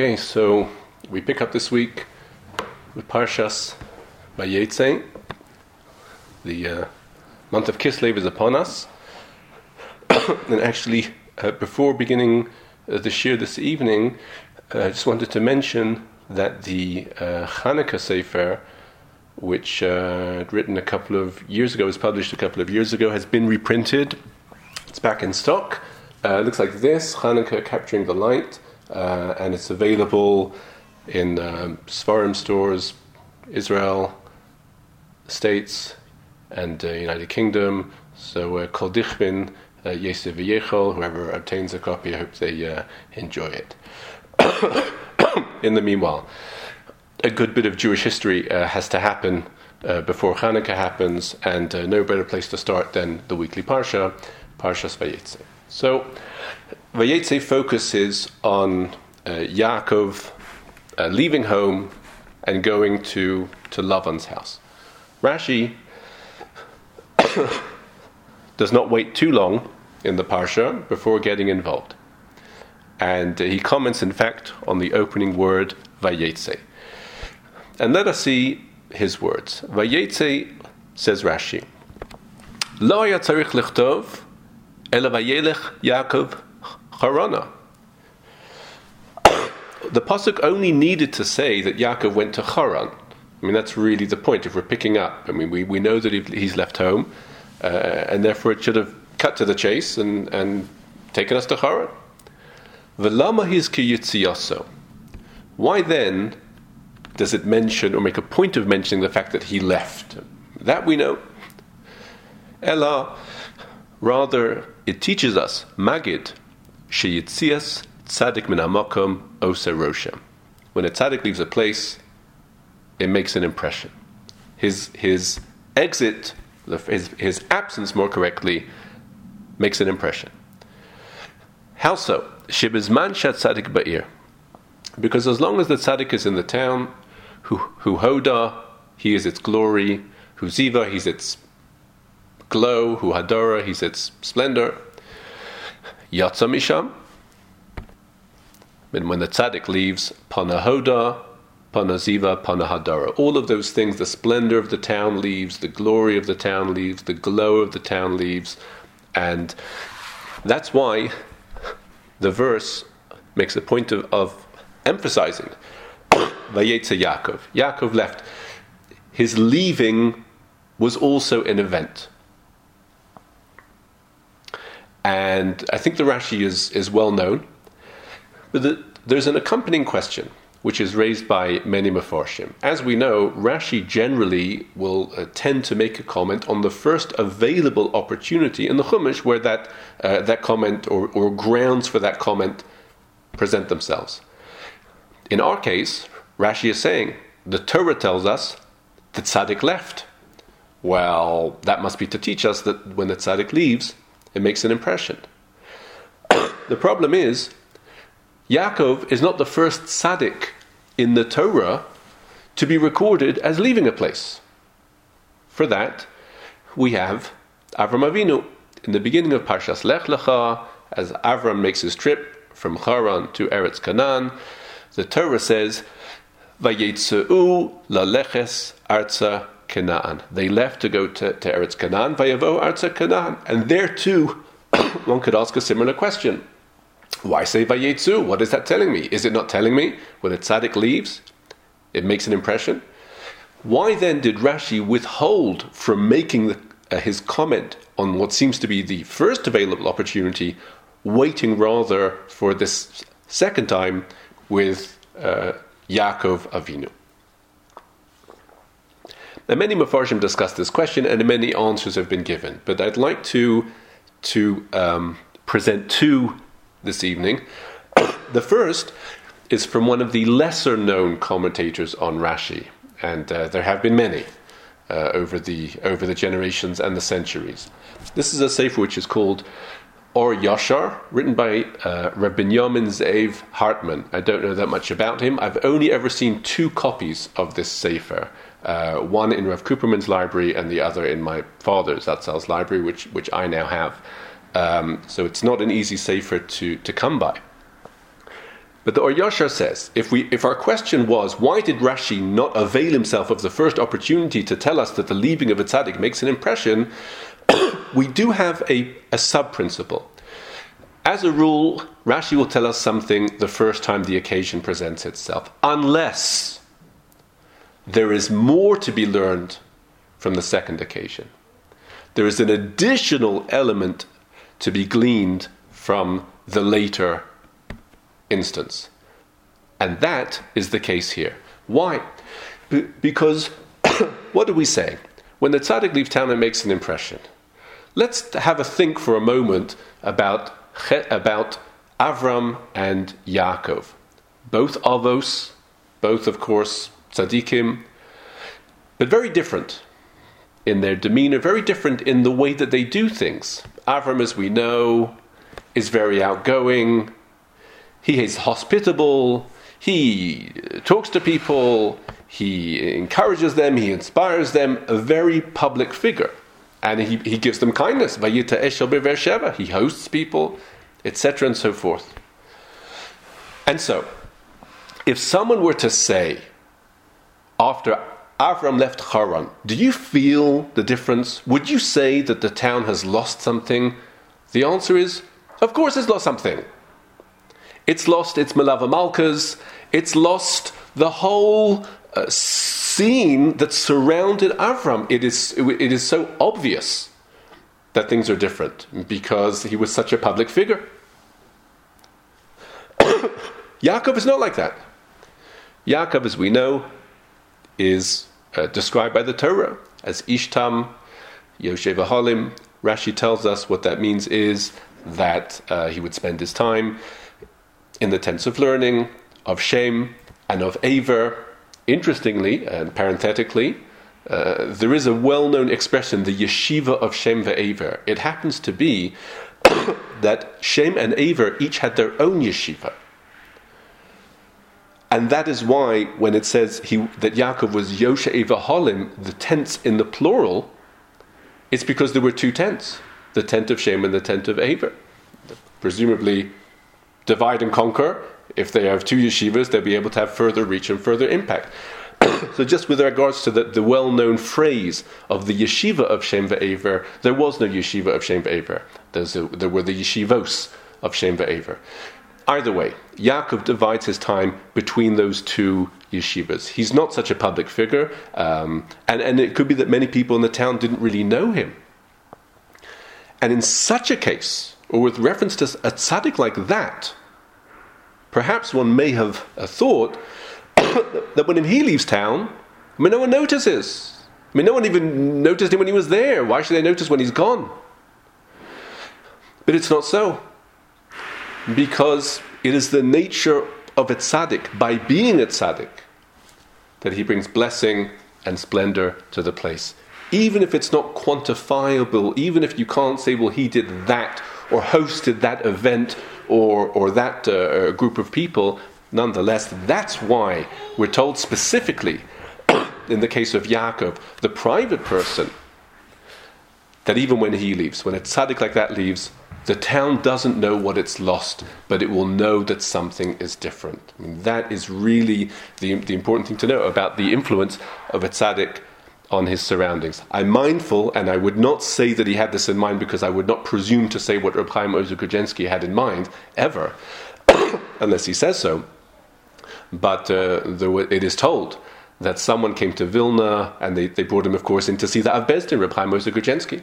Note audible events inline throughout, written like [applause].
Okay, so we pick up this week with Parshas Vayetze. The uh, month of Kislev is upon us. [coughs] and actually, uh, before beginning uh, the shir this evening, uh, I just wanted to mention that the uh, Hanukkah Sefer, which uh, written a couple of years ago, was published a couple of years ago, has been reprinted. It's back in stock. It looks like this Hanukkah Capturing the Light uh, and it's available in um, Sfarim stores, Israel, States, and uh, United Kingdom. So, uh, Kol Dichvin, uh, Yesef Yechol, whoever obtains a copy, I hope they uh, enjoy it. [coughs] in the meanwhile, a good bit of Jewish history uh, has to happen uh, before Hanukkah happens, and uh, no better place to start than the weekly Parsha, Parsha Vayetze. So, Vayetze focuses on uh, Yaakov uh, leaving home and going to, to Lavan's house. Rashi [coughs] does not wait too long in the Parsha before getting involved. And uh, he comments, in fact, on the opening word, Vayetze. And let us see his words. Vayetze, says Rashi, Lo Yaakov Harana. [coughs] The pasuk only needed to say that Yaakov went to Haran. I mean, that's really the point. If we're picking up, I mean, we, we know that he's left home, uh, and therefore it should have cut to the chase and, and taken us to Haran. Velama his kiyitziyaso. Why then does it mention or make a point of mentioning the fact that he left? That we know. Ella, rather, it teaches us, Magid, Sheyitzias tzadik min hamakom osa roshem. When a tzadik leaves a place, it makes an impression. His his exit, his his absence, more correctly, makes an impression. How so? Shibizman shat tzadik ba'ir. Because as long as the tzaddik is in the town, who who hoda, he is its glory. Who ziva, he's its glow. Who hadora, he's its splendor. Yatza Misham. And when the tzaddik leaves, Panahoda, Panaziva, Panahadara. All of those things, the splendor of the town leaves, the glory of the town leaves, the glow of the town leaves. And that's why the verse makes a point of, of emphasizing [coughs] Vayetze Yaakov. Yaakov left. His leaving was also an event. And I think the Rashi is, is well known. But the, there's an accompanying question, which is raised by many Mefarshim. As we know, Rashi generally will uh, tend to make a comment on the first available opportunity in the Chumash where that, uh, that comment or, or grounds for that comment present themselves. In our case, Rashi is saying the Torah tells us that tzaddik left. Well, that must be to teach us that when the tzaddik leaves, it makes an impression. [coughs] the problem is, Yaakov is not the first tzaddik in the Torah to be recorded as leaving a place. For that, we have Avram Avinu in the beginning of Parshas Lech Lecha, as Avram makes his trip from Haran to Eretz Canaan. The Torah says, "Vayetzeu laleches arza Canaan. They left to go to, to Eretz Canaan, Vayavo Arza Canaan. And there too, [coughs] one could ask a similar question. Why say Vayetzu? What is that telling me? Is it not telling me when a tzaddik leaves, it makes an impression? Why then did Rashi withhold from making the, uh, his comment on what seems to be the first available opportunity, waiting rather for this second time with uh, Yaakov Avinu? Now, many Mefarshim discuss this question, and many answers have been given. But I'd like to to um, present two this evening. [coughs] the first is from one of the lesser known commentators on Rashi, and uh, there have been many uh, over the over the generations and the centuries. This is a sefer which is called Or Yashar, written by uh, Rabbi Yamin Zev Hartman. I don't know that much about him. I've only ever seen two copies of this sefer uh, one in Rev Cooperman's library and the other in my father's Atzal's library, which which I now have. Um, so it's not an easy sefer to to come by. But the Or Yashar says, if, we, if our question was, why did Rashi not avail himself of the first opportunity to tell us that the leaving of a tzaddik makes an impression, [coughs] we do have a, a sub principle. As a rule, Rashi will tell us something the first time the occasion presents itself, unless there is more to be learned from the second occasion. There is an additional element to be gleaned from the later instance. And that is the case here. Why? B- because [coughs] what do we say? When the tzaddik leaves town and makes an impression, let's have a think for a moment about, about Avram and Yaakov. Both Avos, both, of course, tzaddikim, but very different in their demeanor, very different in the way that they do things. Avram, as we know, is very outgoing, he is hospitable, he uh, talks to people, he encourages them, he inspires them, a very public figure. And he, he gives them kindness. He hosts people, etc., and so forth. And so, if someone were to say, after Avram left Haran, do you feel the difference? Would you say that the town has lost something? The answer is, of course, it's lost something. It's lost its Malava Malkas, it's lost the whole uh, scene that surrounded Avram. It is, it is so obvious that things are different because he was such a public figure. [coughs] Yaakov is not like that. Yaakov, as we know, is uh, described by the Torah as Ishtam, Yoshev Halim. Rashi tells us what that means is that uh, he would spend his time in the tents of learning, of Shem, and of Aver. Interestingly and parenthetically, uh, there is a well known expression, the yeshiva of Shem ve'Aver. It happens to be [coughs] that Shem and Aver each had their own yeshiva. And that is why, when it says he, that Yaakov was Yosha Eva Holim, the tents in the plural, it's because there were two tents the tent of Shem and the tent of Aver. Presumably, divide and conquer. If they have two yeshivas, they'll be able to have further reach and further impact. [coughs] so, just with regards to the, the well known phrase of the yeshiva of Shem Ve'aver, there was no yeshiva of Shem Ve'aver. There were the yeshivos of Shem Ve'aver. Either way, Yaakov divides his time between those two yeshivas. He's not such a public figure, um, and, and it could be that many people in the town didn't really know him. And in such a case, or with reference to a tzaddik like that, perhaps one may have a thought [coughs] that when he leaves town, I mean, no one notices. I mean, no one even noticed him when he was there. Why should they notice when he's gone? But it's not so because it is the nature of a tzaddik, by being a tzaddik, that he brings blessing and splendor to the place. Even if it's not quantifiable, even if you can't say, well, he did that or hosted that event or, or that uh, group of people, nonetheless, that's why we're told specifically [coughs] in the case of Yaakov, the private person, that even when he leaves, when a tzaddik like that leaves, the town doesn't know what it's lost, but it will know that something is different. I mean, that is really the, the important thing to know about the influence of a tzaddik on his surroundings. I'm mindful, and I would not say that he had this in mind because I would not presume to say what Reb Chaim Grodzinski had in mind, ever, [coughs] unless he says so. But uh, it is told that someone came to Vilna, and they, they brought him, of course, in to see the Av Beis Din, Reb Chaim Grodzinski.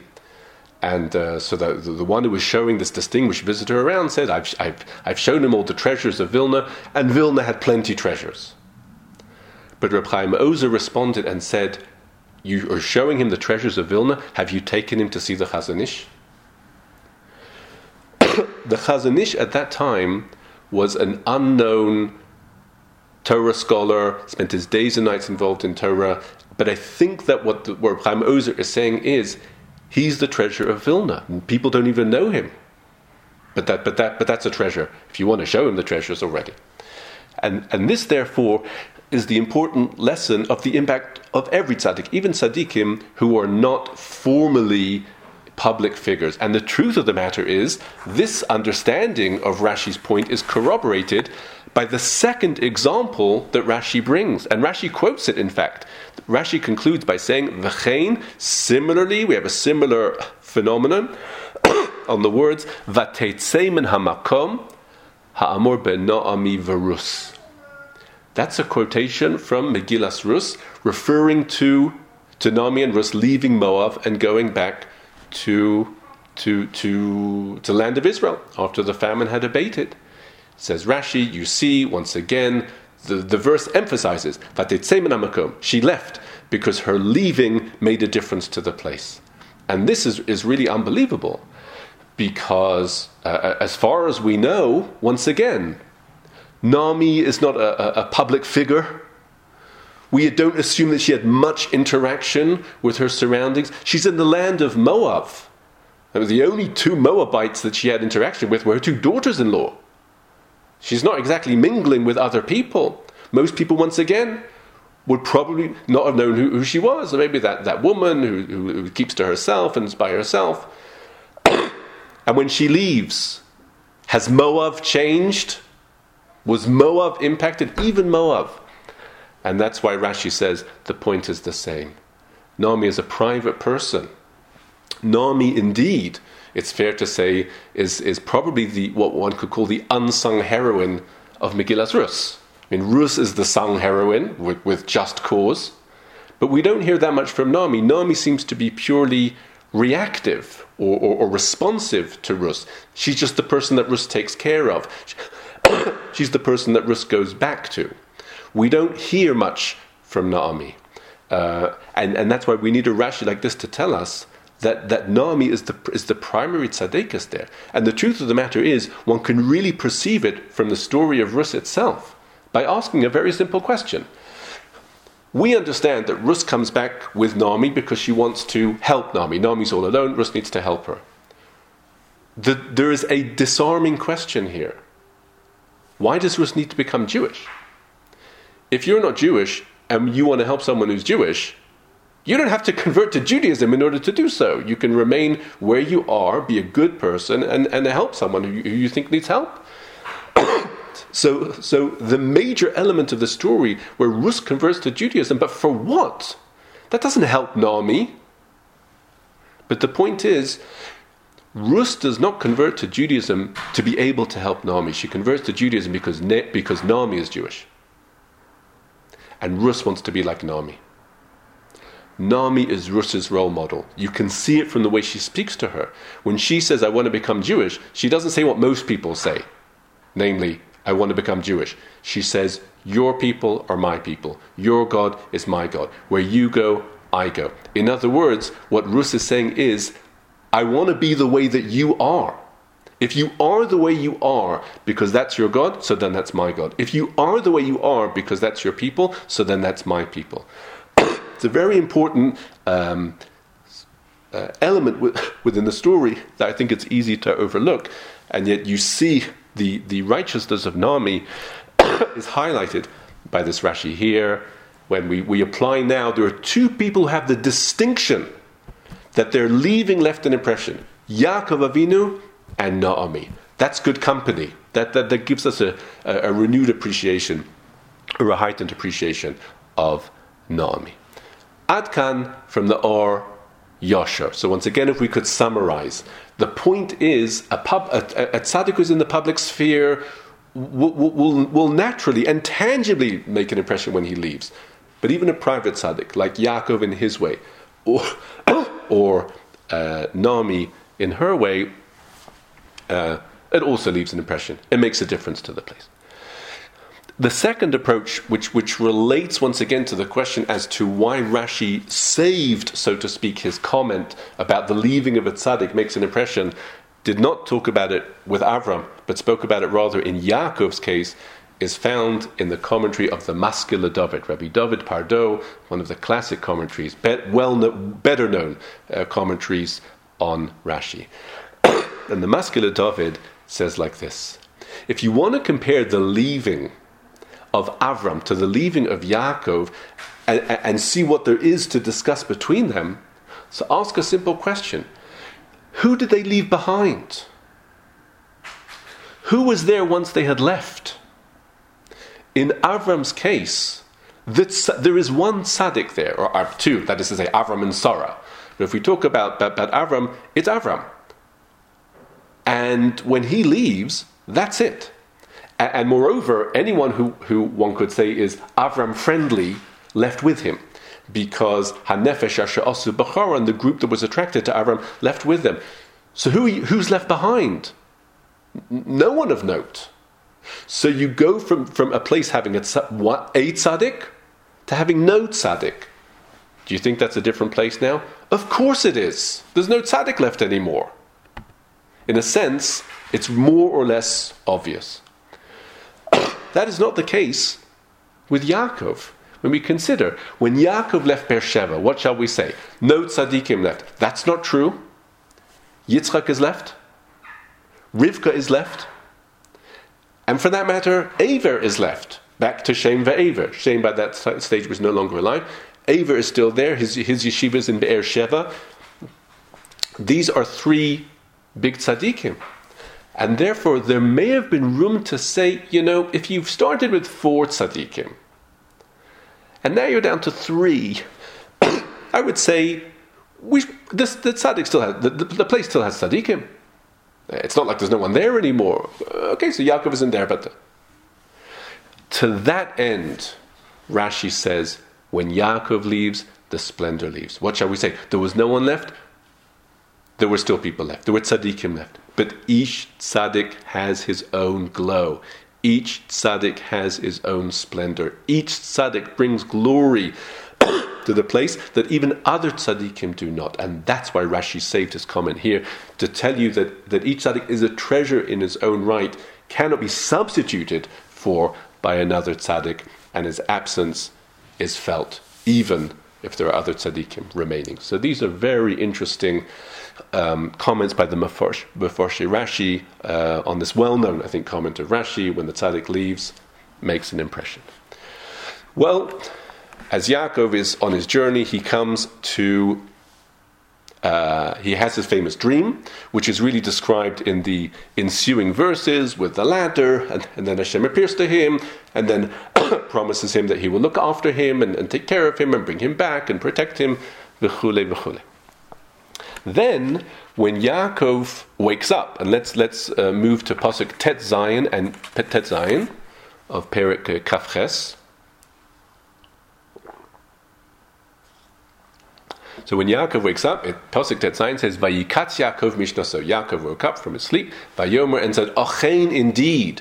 And uh, so the, the, one who was showing this distinguished visitor around said, I've, I've, I've shown him all the treasures of Vilna, and Vilna had plenty treasures. But Reb Chaim Ozer responded and said, You are showing him the treasures of Vilna. Have you taken him to see the Chazanish? [coughs] The Chazanish at that time was an unknown Torah scholar, spent his days and nights involved in Torah. But I think that what, the, what Chaim Ozer is saying is He's the treasure of Vilna. People don't even know him. But, that, but, that, but that's a treasure. If you want to show him the treasures already. And, and this, therefore, is the important lesson of the impact of every tzaddik, even tzaddikim who are not formally public figures. And the truth of the matter is, this understanding of Rashi's point is corroborated by the second example that Rashi brings. And Rashi quotes it, in fact. Rashi concludes by saying, V'chein, similarly, we have a similar phenomenon [coughs] on the words, min hamakom, ha'amor be'na'ami verus. That's a quotation from Megillas Rus, referring to, Naomi and Rus leaving Moab and going back to, to, to, to land of Israel after the famine had abated. Says Rashi, you see, once again, the, the verse emphasizes, that she left because her leaving made a difference to the place. And this is, is really unbelievable because, uh, uh as far as we know, once again, Naomi is not a, a, a public figure. We don't assume that she had much interaction with her surroundings. She's in the land of Moab. The only two Moabites that she had interaction with were her two daughters in law. She's not exactly mingling with other people. Most people, once again, would probably not have known who, who she was. Or maybe that, that woman who, who, who keeps to herself and is by herself. [coughs] and when she leaves, has Moab changed? Was Moab impacted? Even Moab. And that's why Rashi says the point is the same. Naomi is a private person. Naomi, indeed, it's fair to say, is, is probably the, what one could call the unsung heroine of Megillas Rus. I mean, Rus is the sung heroine with, with just cause, but we don't hear that much from Naomi. Naomi seems to be purely reactive or, or, or responsive to Rus. She's just the person that Rus takes care of. [coughs] She's the person that Rus goes back to. We don't hear much from Naomi. Uh, and, and that's why we need a Rashi like this to tell us that, that Naomi is the, is the primary tzaddikus there. And the truth of the matter is, one can really perceive it from the story of Rus itself by asking a very simple question. We understand that Rus comes back with Naomi because she wants to help Naomi. Naomi's all alone, Rus needs to help her. The, there is a disarming question here. Why does Rus need to become Jewish? If you're not Jewish and you want to help someone who's Jewish, you don't have to convert to Judaism in order to do so. You can remain where you are, be a good person, and, and help someone who, you think needs help. [coughs] so, so the major element of the story where Rus converts to Judaism, but for what? That doesn't help Naomi. But the point is, Rus does not convert to Judaism to be able to help Naomi. She converts to Judaism because, because Naomi is Jewish. And Rus wants to be like Naomi. Naomi is Rus's role model. You can see it from the way she speaks to her. When she says, I want to become Jewish, she doesn't say what most people say, namely, I want to become Jewish. She says, Your people are my people. Your God is my God. Where you go, I go. In other words, what Rus is saying is, I want to be the way that you are. If you are the way you are because that's your God, so then that's my God. If you are the way you are because that's your people, so then that's my people. It's a very important um, uh, element [laughs] within the story that I think it's easy to overlook, and yet you see the, the righteousness of Naomi [coughs] is highlighted by this Rashi here. When we, we apply now, there are two people who have the distinction that they're leaving left an impression Yaakov Avinu and Naomi. That's good company. That, that, that gives us a, a, a renewed appreciation or a heightened appreciation of Naomi. Adkan from the Or Yosher. So once again, if we could summarize, the point is a, pub, a, a, tzaddik who's in the public sphere will, will, will naturally and tangibly make an impression when he leaves. But even a private tzaddik, like Yaakov in his way, or, [coughs] or uh, Naomi in her way, uh, it also leaves an impression. It makes a difference to the place. The second approach, which, which relates once again to the question as to why Rashi saved, so to speak, his comment about the leaving of a tzaddik makes an impression, did not talk about it with Avram, but spoke about it rather in Yaakov's case, is found in the commentary of the Maskil David, Rabbi David Pardo, one of the classic commentaries, well better known uh, commentaries on Rashi. [coughs] and the Maskil David says like this If you want to compare the leaving of Avram to the leaving of Yaakov and, and see what there is to discuss between them, so ask a simple question. who did they leave behind? Who was there once they had left? In Avram's case, there is one tzaddik there, or, or two, that is to say, Avram and Sarah. But if we talk about, about, about Avram, it's Avram. And when he leaves, that's it. And, moreover, anyone who, who one could say is Avram friendly left with him. Because Hanefesh Asher Asu Bachara and the group that was attracted to Avram left with them. So who, who's left behind? No one of note. So you go from, from a place having a, a tzaddik to having no tzaddik. Do you think that's a different place now? Of course it is. There's no tzaddik left anymore. In a sense, it's more or less obvious. That is not the case with Yaakov. When we consider, when Yaakov left Beersheba, what shall we say? No tzaddikim left. That's not true. Yitzchak is left. Rivka is left. And for that matter, Aver is left. Back to Shem ve'Aver. Shem by that stage was no longer alive. Aver is still there. His, his yeshiva is in Be'er Sheva. These are three big tzaddikim. And therefore, there may have been room to say, you know, if you've started with four tzaddikim, and now you're down to three, [coughs] I would say, we, this, the tzaddik still has, the, the, the place still has tzaddikim. Eh, it's not like there's no one there anymore. Uh, okay, so Yaakov isn't there, but uh, to that end, Rashi says, when Yaakov leaves, the splendor leaves. What shall we say? There was no one left. There were still people left. There were tzaddikim left. But each tzaddik has his own glow. Each tzaddik has his own splendor. Each tzaddik brings glory [coughs] to the place that even other tzaddikim do not. And that's why Rashi saved his comment here to tell you that, that each tzaddik is a treasure in his own right, cannot be substituted for by another tzaddik, and his absence is felt, even if there are other tzaddikim remaining. So these are very interesting um, comments by the Meforsh, Meforshi Rashi uh, on this well-known, I think, comment of Rashi when the tzaddik leaves makes an impression. Well, as Yaakov is on his journey, he comes to. Uh, he has his famous dream, which is really described in the ensuing verses with the ladder, and, and then Hashem appears to him, and then [coughs] promises him that he will look after him and, and, take care of him and bring him back and protect him, v'chule v'chule. Then, when Yaakov wakes up, and let's let's uh, move to pasuk Tet Zayin and Tet Zayin of Perik Kafches. So when Yaakov wakes up, it Pasuk Tetzayin says, "Vayikatz Yaakov mishnaso." Yaakov woke up from his sleep, Vayomer, and said, "Ochein, indeed,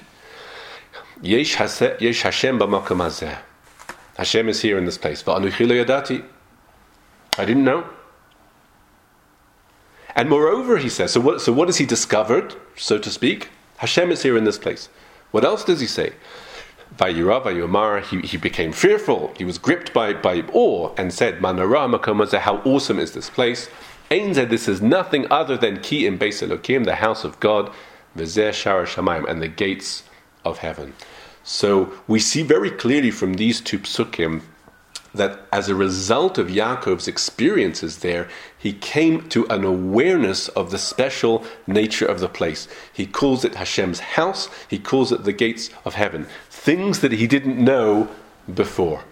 yesh Hashem b'makom hazeh." Hashem is here in this place. I didn't know. And moreover, he says, so what, so what has he discovered, so to speak? Hashem is here in this place. What else does he say? Vayira, Vayomar, he, he became fearful. He was gripped by, by awe and said, Manara Makomazeh, how awesome is this place. Ein said, this is nothing other than Ki in Beis Elokim, the house of God, Vizeh Shara Shamayim, and the gates of heaven. So we see very clearly from these two psukim that as a result of Yaakov's experiences there, he came to an awareness of the special nature of the place. He calls it Hashem's house, he calls it the gates of heaven. Things that he didn't know before.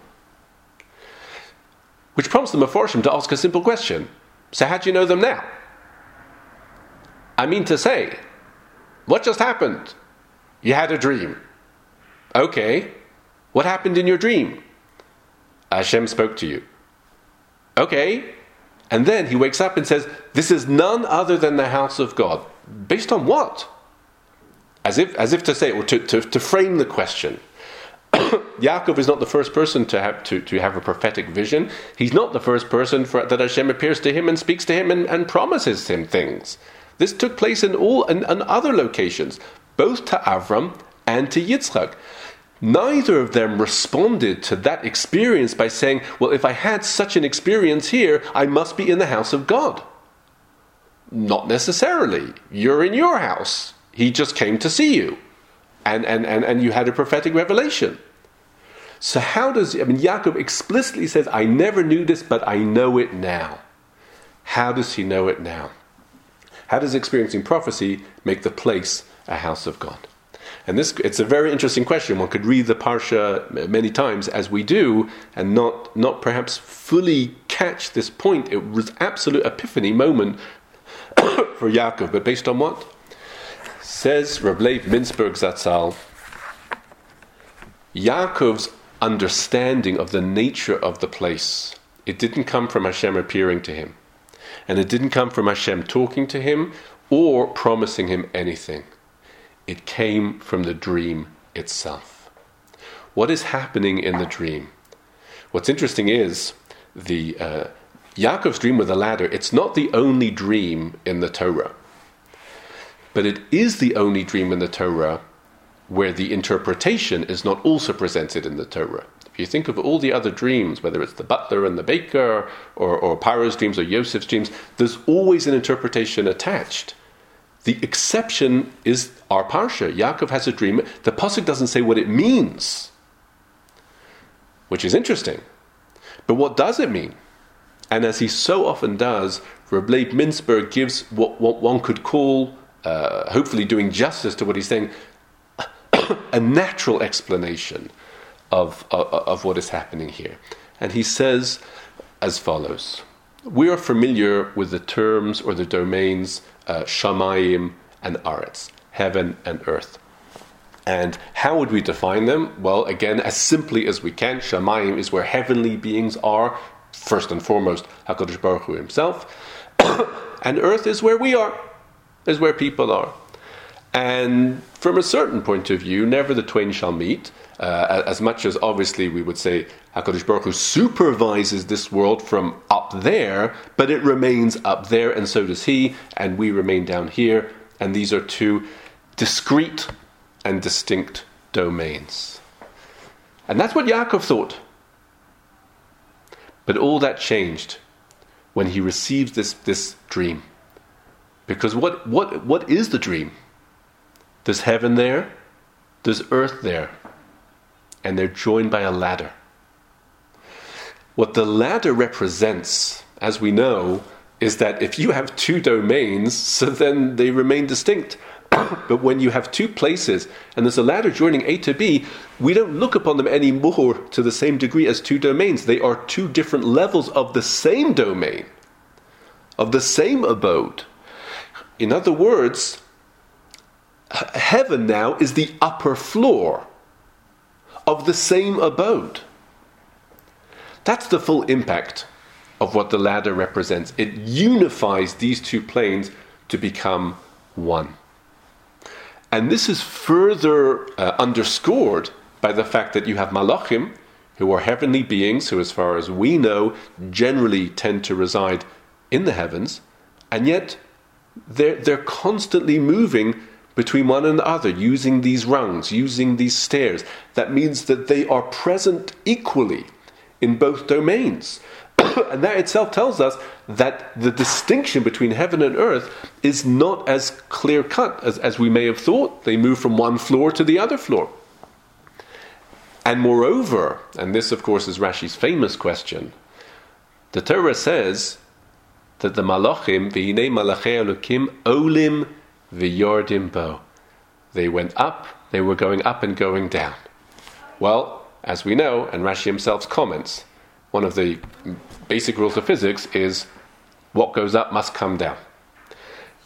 Which prompts the Meforshim to ask a simple question. So, how do you know them now? I mean to say, what just happened? You had a dream. Okay, what happened in your dream? Hashem spoke to you. Okay. And then he wakes up and says, This is none other than the house of God. Based on what? As if, as if to say, or to, to, to frame the question. [coughs] Yaakov is not the first person to have, to, to have a prophetic vision. He's not the first person for, that Hashem appears to him and speaks to him and, and promises him things. This took place in all in, in other locations, both to Avram and to Yitzchak. Neither of them responded to that experience by saying, Well, if I had such an experience here, I must be in the house of God. Not necessarily. You're in your house. He just came to see you. And, and, and, and you had a prophetic revelation. So, how does, I mean, Yaakov explicitly says, I never knew this, but I know it now. How does he know it now? How does experiencing prophecy make the place a house of God? And this, it's a very interesting question. One could read the Parsha many times, as we do, and not, not perhaps fully catch this point. It was absolute epiphany moment [coughs] for Yaakov, but based on what? Says Reb Leib Mintzberg Zatzal, Yaakov's understanding of the nature of the place, it didn't come from Hashem appearing to him. And it didn't come from Hashem talking to him or promising him anything. It came from the dream itself. What is happening in the dream? What's interesting is the uh, Yaakov's dream with the ladder. It's not the only dream in the Torah, but it is the only dream in the Torah where the interpretation is not also presented in the Torah. If you think of all the other dreams, whether it's the butler and the baker, or, or Paro's dreams or Yosef's dreams, there's always an interpretation attached. The exception is our parsha. Yaakov has a dream. The pasuk doesn't say what it means, which is interesting. But what does it mean? And as he so often does, Reb Leib Mintzberg gives what, what one could call, uh, hopefully doing justice to what he's saying, [coughs] a natural explanation of, of, of what is happening here. And he says as follows We are familiar with the terms or the domains uh, Shamayim and Aretz, heaven and earth. And how would we define them? Well, again, as simply as we can. Shamayim is where heavenly beings are, first and foremost, HaKadosh Baruch Hu himself. [coughs] and earth is where we are, is where people are. And from a certain point of view, never the twain shall meet. Uh, as much as obviously we would say Hakadosh Baruch Hu supervises this world from up there, but it remains up there, and so does He, and we remain down here. And these are two discrete and distinct domains. And that's what Yaakov thought. But all that changed when he received this, this dream. Because what, what, what is the dream? There's heaven there, there's earth there, and they're joined by a ladder. What the ladder represents, as we know, is that if you have two domains, so then they remain distinct. [coughs] but when you have two places and there's a ladder joining A to B, we don't look upon them anymore to the same degree as two domains. They are two different levels of the same domain, of the same abode. In other words, heaven now is the upper floor of the same abode. That's the full impact of what the ladder represents. It unifies these two planes to become one. And this is further uh, underscored by the fact that you have malachim, who are heavenly beings, who, as far as we know, generally tend to reside in the heavens, and yet they're, they're constantly moving between one another, using these rungs, using these stairs. That means that they are present equally in both domains. [coughs] and that itself tells us that the distinction between heaven and earth is not as clear cut as, as we may have thought. They move from one floor to the other floor. And moreover, and this of course is Rashi's famous question, the Torah says that the malachim, v'hinei malachei elokim, olim V'yordim bo. They went up, they were going up and going down. Well, as we know, and Rashi himself comments, one of the basic rules of physics is what goes up must come down.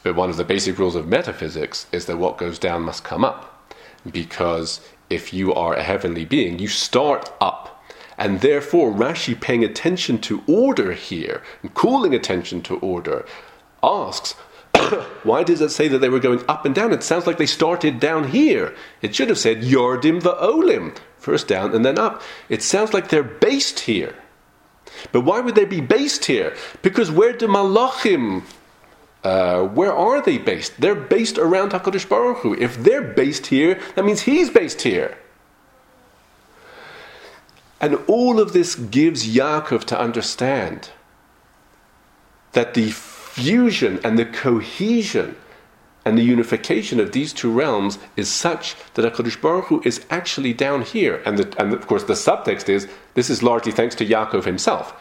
But one of the basic rules of metaphysics is that what goes down must come up. Because if you are a heavenly being, you start up. And therefore, Rashi paying attention to order here and calling attention to order asks [coughs] why does it say that they were going up and down? It sounds like they started down here. It should have said Yordim va'olim, first down and then up. It sounds like they're based here. But why would they be based here? Because where do malachim? Uh, where are they based? They're based around Hakadosh Baruch Hu. If they're based here, that means he's based here. And all of this gives Yaakov to understand that the fusion and the cohesion and the unification of these two realms is such that HaKadosh Baruch Hu is actually down here. And, the, and of course, the subtext is this is largely thanks to Yaakov himself.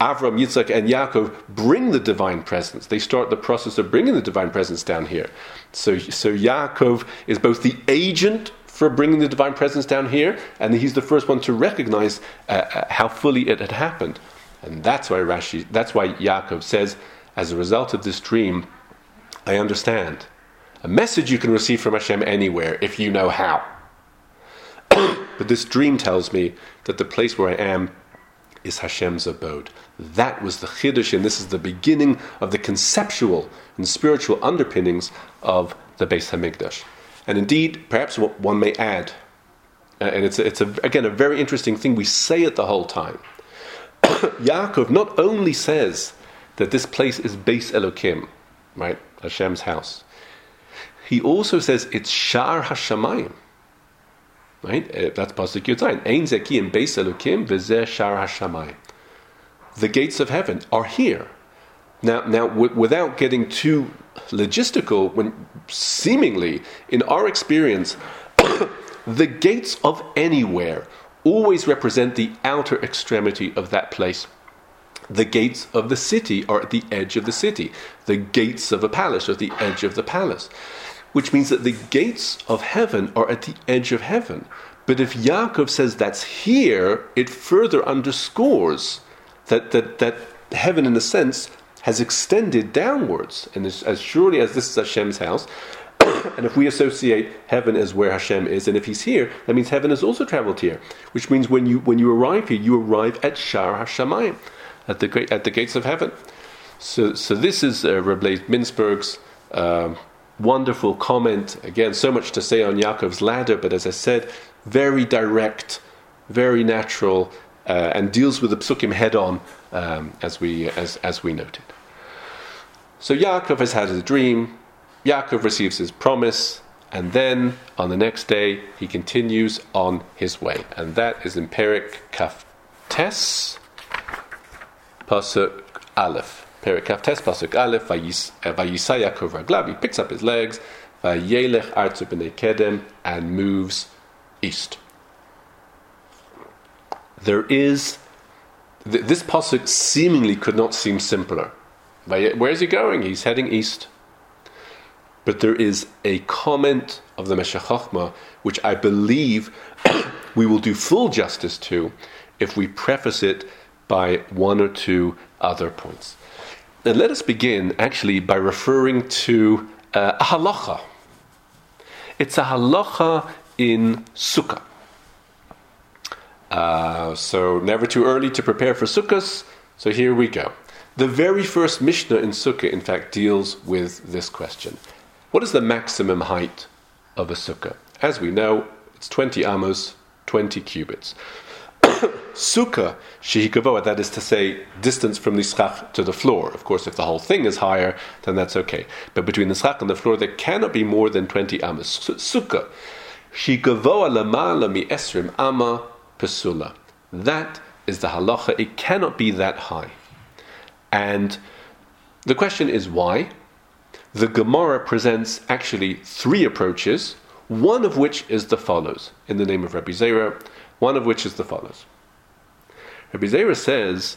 Avram, Yitzhak, and Yaakov bring the divine presence. They start the process of bringing the divine presence down here. So, so Yaakov is both the agent for bringing the divine presence down here, and he's the first one to recognize uh, uh, how fully it had happened. And that's why Rashi, that's why Yaakov says, as a result of this dream, I understand. A message you can receive from Hashem anywhere if you know how. [clears throat] but this dream tells me that the place where I am is Hashem's abode. That was the chiddush, and this is the beginning of the conceptual and spiritual underpinnings of the Beis Hamikdash. And indeed, perhaps one may add, uh, and it's, it's a, again a very interesting thing, we say it the whole time. [clears throat] Yaakov not only says that this place is Beis Elokim, right, Hashem's house, he also says it's Shar Hashamayim. Right? Uh, that's Pasuk Yudzayin. Ein Zeki in Beis Elokim v'zeh Shar Hashamayim. The gates of heaven are here. Now, now, w- without getting too logistical, when seemingly, in our experience, [coughs] the gates of anywhere always represent the outer extremity of that place. The gates of the city are at the edge of the city. The gates of a palace are at the edge of the palace. Which means that the gates of heaven are at the edge of heaven. But if Yaakov says that's here, it further underscores that, that, that heaven, in a sense, has extended downwards. And as, surely as this is Hashem's house, [coughs] and if we associate heaven as where Hashem is, and if He's here, that means heaven has also traveled here. Which means when you when you arrive here, you arrive at Shar Hashemayim, at the at the gates of heaven. So so this is uh, Rabbi uh, wonderful comment. Again, so much to say on Yaakov's ladder, but as I said, very direct, very natural, uh, and deals with the psukim head on, um, as we as as we noted. So Yaakov has had his dream. Yaakov receives his promise, and then on the next day he continues on his way, and that is in Perik Kaftes, Pasuk Aleph. Perik Kaftes, Pasuk Aleph, uh, Vayisa Yaakov Raglav, he picks up his legs, Vayelech Arzu B'nei Kedem, and moves east. There is, this Pasuk seemingly could not seem simpler. Where is he going? He's heading east. But there is a comment of the Meshech which I believe [coughs] we will do full justice to if we preface it by one or two other points. And let us begin actually by referring to uh, a halacha. It's a halacha in Sukkah. Uh, so, never too early to prepare for Sukkot. So, here we go. The very first Mishnah in Sukkah, in fact, deals with this question. What is the maximum height of a sukkah? As we know, it's 20 amos, 20 cubits. Sukkah, shehikavoa, that is to say, distance from the schach to the floor. Of course, if the whole thing is higher, then that's okay. But between the schach and the floor, there cannot be more than 20 amos. Sukkah, shehikavoa lamala mi esrim ama pesula. That is the halacha. It cannot be that high. And the question is why? the Gemara presents actually three approaches, one of which is the follows, in the name of Rabbi Zera, one of which is the follows. Rabbi Zera says,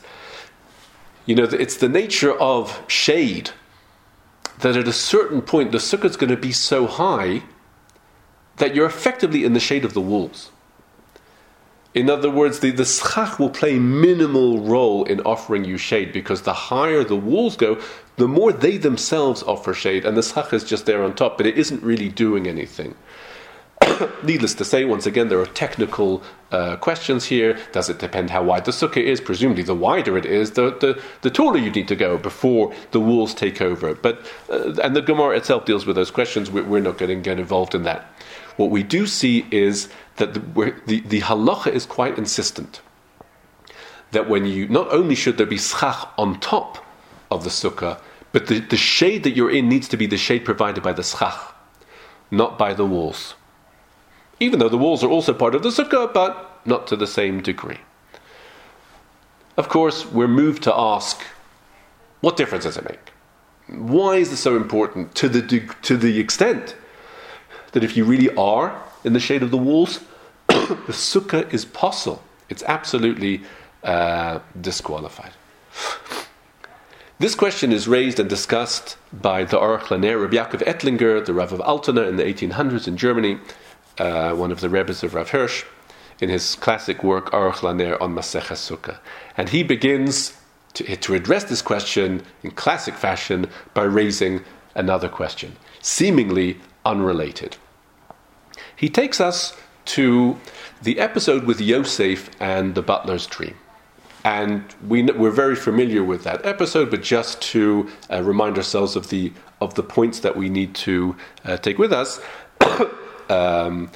you know, it's the nature of shade that at a certain point the sukkah is going to be so high that you're effectively in the shade of the walls. In other words, the, the schach will play minimal role in offering you shade because the higher the walls go, the more they themselves offer shade, and the schach is just there on top, but it isn't really doing anything. [coughs] Needless to say, once again, there are technical uh, questions here. Does it depend how wide the sukkah is? Presumably, the wider it is, the, the, the taller you need to go before the walls take over. But uh, and the Gemara itself deals with those questions. We're not going to get involved in that. What we do see is that the, the, the halacha is quite insistent. That when you, not only should there be schach on top of the sukkah, but the, the shade that you're in needs to be the shade provided by the schach, not by the walls. Even though the walls are also part of the sukkah, but not to the same degree. Of course, we're moved to ask, what difference does it make? Why is this so important to the, to the extent that if you really are in the shade of the walls, [coughs] the sukkah is possible. It's absolutely uh, disqualified. [sighs] This question is raised and discussed by the Aruch LaNer, Rabbi Yaakov Ettlinger, the Rav of Altona in the 1800s in Germany, uh, one of the Rebbes of Rav Hirsch, in his classic work Aruch LaNer on Masechah Sukkah. And he begins to, to address this question in classic fashion by raising another question, seemingly unrelated. He takes us to the episode with Yosef and the butler's dream. And we, we're very familiar with that episode, but just to uh, remind ourselves of the, of the points that we need to uh, take with us, [coughs] um,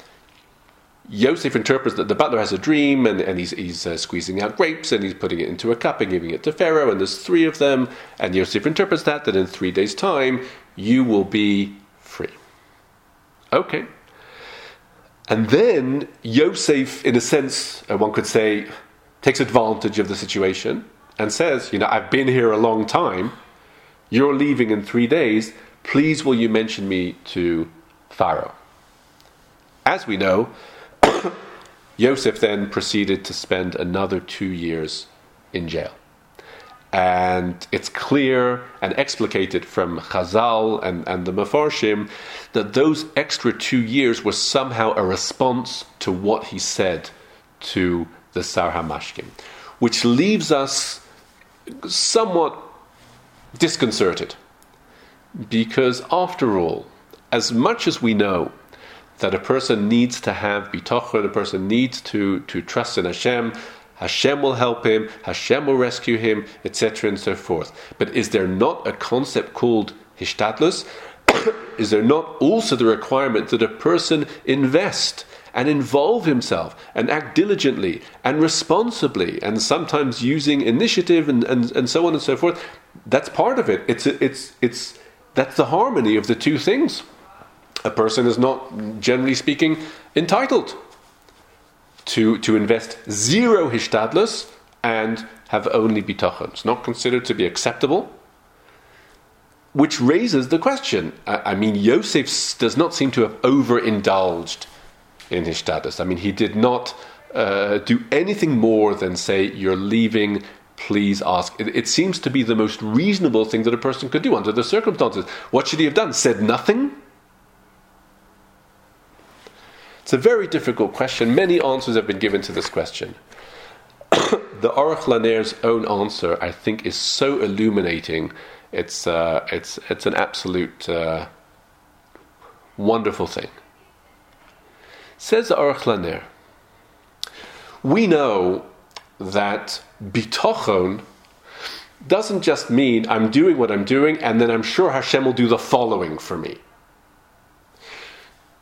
Yosef interprets that the butler has a dream and, and he's, he's uh, squeezing out grapes and he's putting it into a cup and giving it to Pharaoh, and there's three of them. And Yosef interprets that, that in three days' time, you will be free. Okay. And then Yosef, in a sense, uh, one could say, takes advantage of the situation and says, You know, I've been here a long time. You're leaving in three days. Please, will you mention me to Pharaoh? As we know, [coughs] Yosef then proceeded to spend another two years in jail. And it's clear and explicated from Chazal and, and the Mefarshim that those extra two years were somehow a response to what he said to the Sar HaMashkim, which leaves us somewhat disconcerted. Because after all, as much as we know that a person needs to have bitachon, a person needs to, to trust in Hashem, Hashem will help him, Hashem will rescue him, etc., and so forth. But is there not a concept called hishtadlus? [coughs] is there not also the requirement that a person invest and involve himself and act diligently and responsibly and sometimes using initiative and, and, and so on and so forth. That's part of it. It's, it's, it's, that's the harmony of the two things. A person is not, generally speaking, entitled to, to invest zero hishtadlus and have only bitachon. It's not considered to be acceptable. Which raises the question. I, I mean, Yosef does not seem to have overindulged in his status. I mean, he did not uh, do anything more than say, You're leaving, please ask. It, it, seems to be the most reasonable thing that a person could do under the circumstances. What should he have done? Said nothing? It's a very difficult question. Many answers have been given to this question. [coughs] the Aruch LaNer's own answer, I think, is so illuminating. It's, uh, it's, it's an absolute uh, wonderful thing. Says the Aruch LaNer, we know that bitochon doesn't just mean I'm doing what I'm doing and then I'm sure Hashem will do the following for me.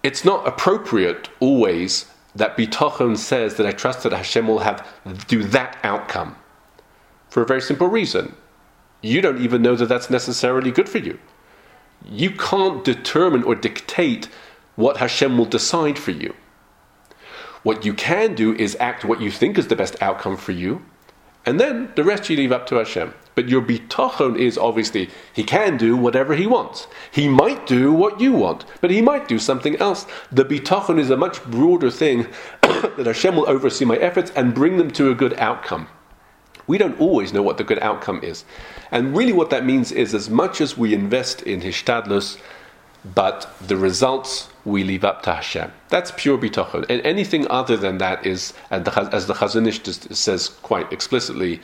It's not appropriate always that bitochon says that I trust that Hashem will have do that outcome. For a very simple reason. You don't even know that that's necessarily good for you. You can't determine or dictate what Hashem will decide for you. What you can do is act what you think is the best outcome for you, and then the rest you leave up to Hashem. But your bitachon is obviously he can do whatever he wants. He might do what you want, but he might do something else. The bitachon is a much broader thing [coughs] that Hashem will oversee my efforts and bring them to a good outcome. We don't always know what the good outcome is. And really, what that means is as much as we invest in Hishtadlus, but the results we leave up to Hashem. That's pure bitachon. And anything other than that is, as the Chazon Ish says quite explicitly,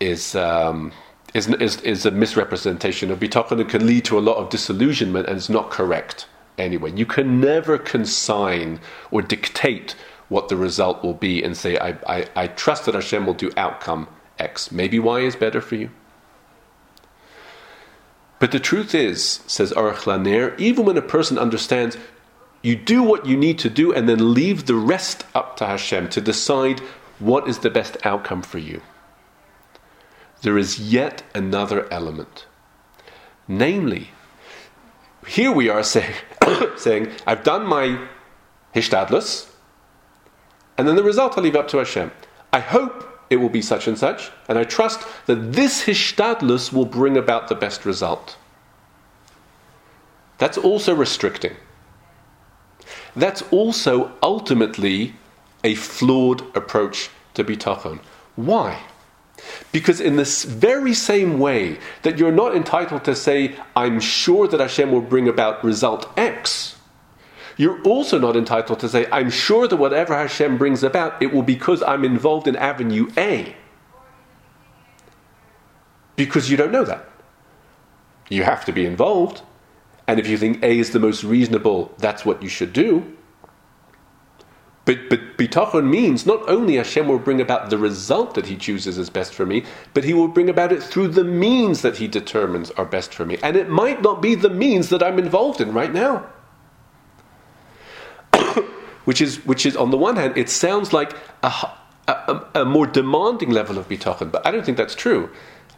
is, um, is, is, is, a misrepresentation of bitachon and can lead to a lot of disillusionment and is not correct anyway. You can never consign or dictate what the result will be and say, I, I, I trust that Hashem will do outcome X. Maybe Y is better for you. But the truth is, says Aruch LaNer, even when a person understands, you do what you need to do and then leave the rest up to Hashem to decide what is the best outcome for you. There is yet another element. Namely, here we are saying, [coughs] saying I've done my hishtadlus, and then the result I leave up to Hashem. I hope it will be such and such, and I trust that this hishtadlus will bring about the best result. That's also restricting. That's also ultimately a flawed approach to bitachon. Why? Because, in this very same way that you're not entitled to say, I'm sure that Hashem will bring about result X, you're also not entitled to say, I'm sure that whatever Hashem brings about, it will because I'm involved in avenue A. Because you don't know that. You have to be involved. And if you think A is the most reasonable, that's what you should do. But, but bitachon means not only Hashem will bring about the result that He chooses as best for me, but He will bring about it through the means that He determines are best for me. And it might not be the means that I'm involved in right now. [coughs] which is, which is, on the one hand, it sounds like a, a, a more demanding level of bitachon, but I don't think that's true.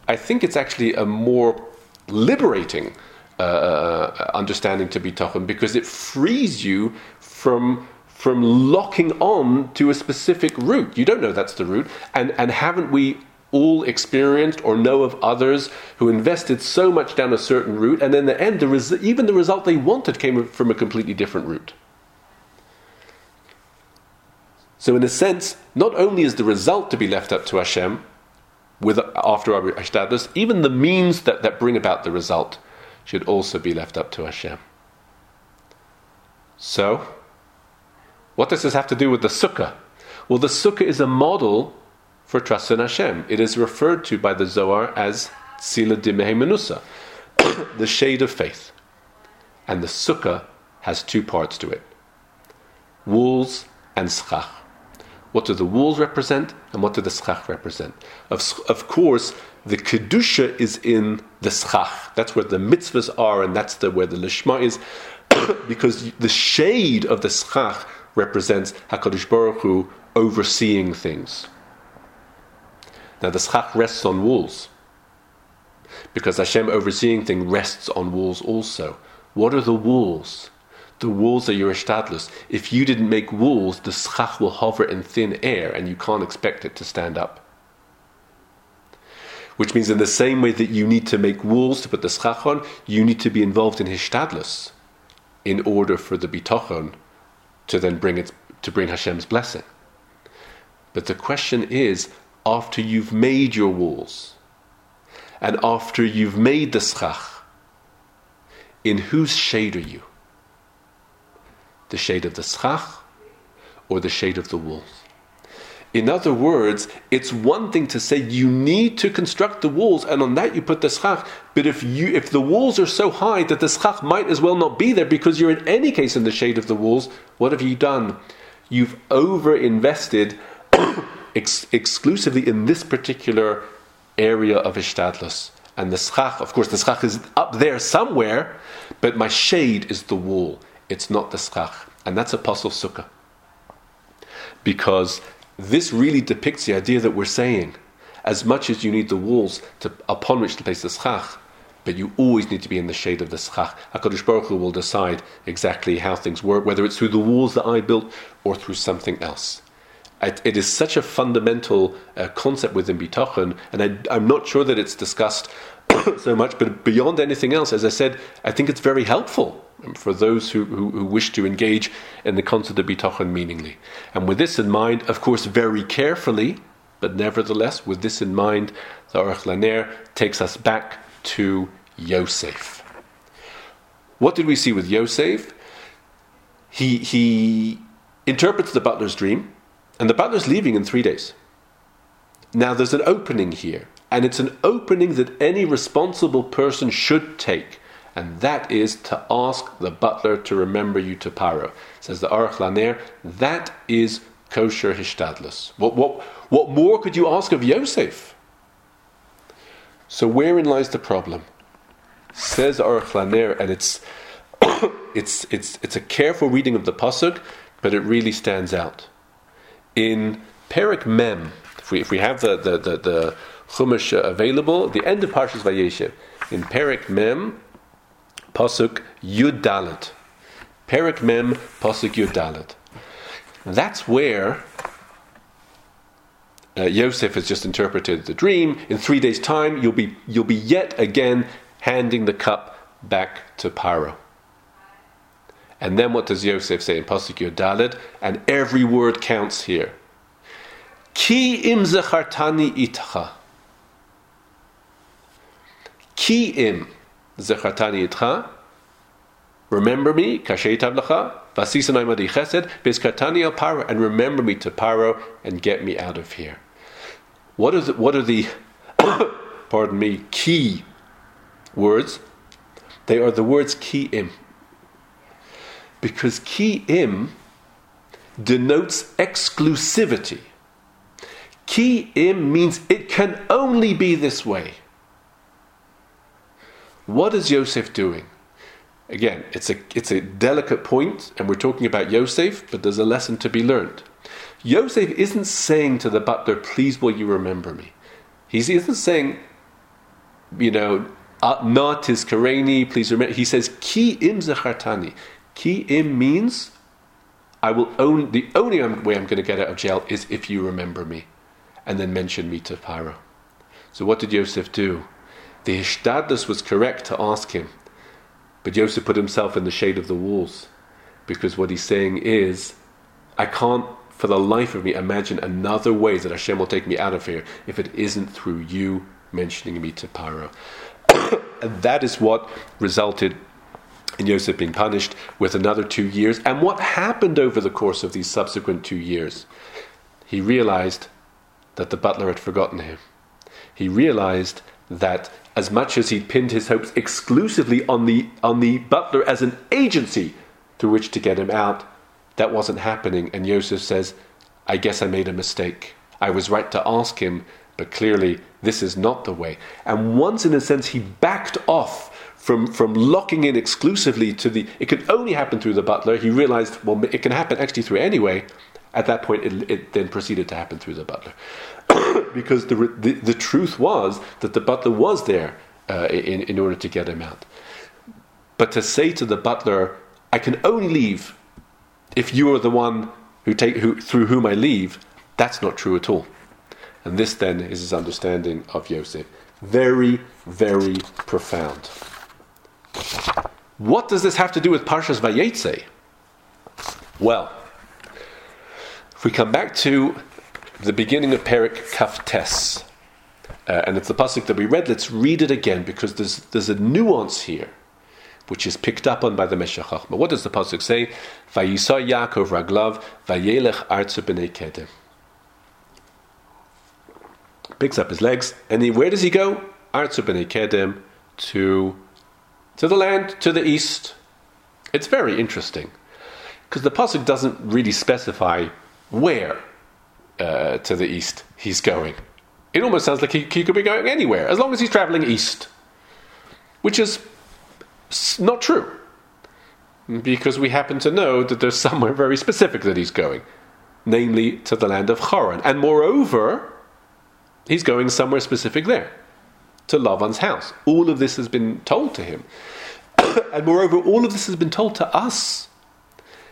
I think it's actually a more liberating uh, uh understanding to bitachon because it frees you from from locking on to a specific route. You don't know that's the route. And, and haven't we all experienced or know of others who invested so much down a certain route, and then the end, the res- even the result they wanted came from a completely different route? So, in a sense, not only is the result to be left up to Hashem, with after our hishtadlus, even the means that, that bring about the result should also be left up to Hashem. So, what does this have to do with the sukkah? Well, the sukkah is a model for trust in Hashem. It is referred to by the Zohar as Sila Menusa, [coughs] the shade of faith. And the sukkah has two parts to it walls and schach. What do the walls represent and what do the schach represent? Of, of course, the kedusha is in the schach. That's where the mitzvahs are, and that's the, where the lishma is, [coughs] because the shade of the schach represents Hakadosh Baruch Hu overseeing things. Now the schach rests on walls because Hashem overseeing thing rests on walls also. What are the walls? The walls are your ishtadlus. If you didn't make walls, the schach will hover in thin air and you can't expect it to stand up. Which means, in the same way that you need to make walls to put the schach on, you need to be involved in hishtadlus in order for the bitachon to then bring it to bring Hashem's blessing. But the question is, after you've made your walls, and after you've made the schach, in whose shade are you? The shade of the schach or the shade of the walls? In other words, it's one thing to say you need to construct the walls, and on that you put the schach. But if you if the walls are so high that the schach might as well not be there because you're in any case in the shade of the walls, what have you done? You've over invested [coughs] ex- exclusively in this particular area of ishtadlus. And the schach, of course, the schach is up there somewhere, but my shade is the wall. It's not the schach. And that's a pasul sukkah. Because this really depicts the idea that we're saying, as much as you need the walls to, upon which to place the schach, but you always need to be in the shade of the schach. HaKadosh Baruch Hu will decide exactly how things work, whether it's through the walls that I built or through something else. it, it is such a fundamental uh, concept within Bitachon, and I, I'm not sure that it's discussed [coughs] so much, but beyond anything else, as I said, I think it's very helpful for those who, who, who, wish to engage in the concept of bitachon meaningly. And with this in mind, of course, very carefully, but nevertheless, with this in mind, the Aruch Laner takes us back to Yosef. What did we see with Yosef? He, he interprets the butler's dream, and the butler's leaving in three days. Now, there's an opening here, and it's an opening that any responsible person should take and that is to ask the butler to remember you to Paro. Says the Aruch Laner, that is kosher hishtadlus. What, what, what more could you ask of Yosef? So wherein lies the problem? Says Aruch Laner, and it's, [coughs] it's, it's, it's a careful reading of the pasuk, but it really stands out. In Perik Mem, if we, if we have the, the, the, the Chumash available, the end of Parshas Vayeshev, in Perik Mem, Pasuk Yud Dalet. Perik Mem, Pasuk Yud. That's where uh, Yosef has just interpreted the dream. In three days' time, you'll be, you'll be yet again handing the cup back to Paro. And then what does Yosef say in Pasuk Yud Dalet? And every word counts here. Ki im zachartani itcha. Ki im zechatani itcha. Remember me, kashet avlacha, vasisanai madi chesed, biskatani al paro, and remember me to paro and get me out of here. What are the, what are the [coughs] pardon me, key words? They are the words ki im. Because ki im denotes exclusivity. Ki im means it can only be this way. What is Yosef doing? Again, it's a, it's a delicate point, and we're talking about Yosef, but there's a lesson to be learned. Yosef isn't saying to the butler, Please will you remember me? He isn't saying, you know, ah, not his kareni, please remember. He says, Ki im zachartani. Ki im means, I will own, the only way I'm going to get out of jail is if you remember me and then mention me to Pharaoh. So what did Yosef do? The Hishtadlus was correct to ask him, but Yosef put himself in the shade of the walls because what he's saying is, I can't for the life of me imagine another way that Hashem will take me out of here if it isn't through you mentioning me to Paro. [coughs] and that is what resulted in Yosef being punished with another two years. And what happened over the course of these subsequent two years? He realized that the butler had forgotten him. He realized that as much as he'd pinned his hopes exclusively on the, on the butler as an agency through which to get him out, that wasn't happening. And Yosef says, I guess I made a mistake. I was right to ask him, but clearly this is not the way. And once, in a sense, he backed off from, from locking in exclusively to the, it could only happen through the butler, he realized, well, it can happen actually through anyway. At that point, it, it then proceeded to happen through the butler. [coughs] because the, the, the, truth was that the butler was there uh, in, in order to get him out. But to say to the butler, I can only leave if you are the one who take, who, through whom I leave, that's not true at all. And this then is his understanding of Yosef. Very, very profound. What does this have to do with Parshas Vayetze? Well, if we come back to the beginning of Perik Kaftes, uh, and it's the pasuk that we read, let's read it again because there's, there's a nuance here which is picked up on by the Meshech Chochmah. What does the pasuk say? Vayisa Yaakov raglav vayelech arzu b'nei kedem. Picks up his legs, and he, where does he go? Arzu b'nei kedem to to the land to the east. It's very interesting because the pasuk doesn't really specify where uh, to the east he's going. It almost sounds like he, he could be going anywhere as long as he's traveling east, which is not true. Because we happen to know that there's [laughs] somewhere very specific that he's going, namely to the land of Haran. And moreover, he's going somewhere specific there, to Lavan's house. All of this has been told to him. [coughs] and moreover, all of this has been told to us.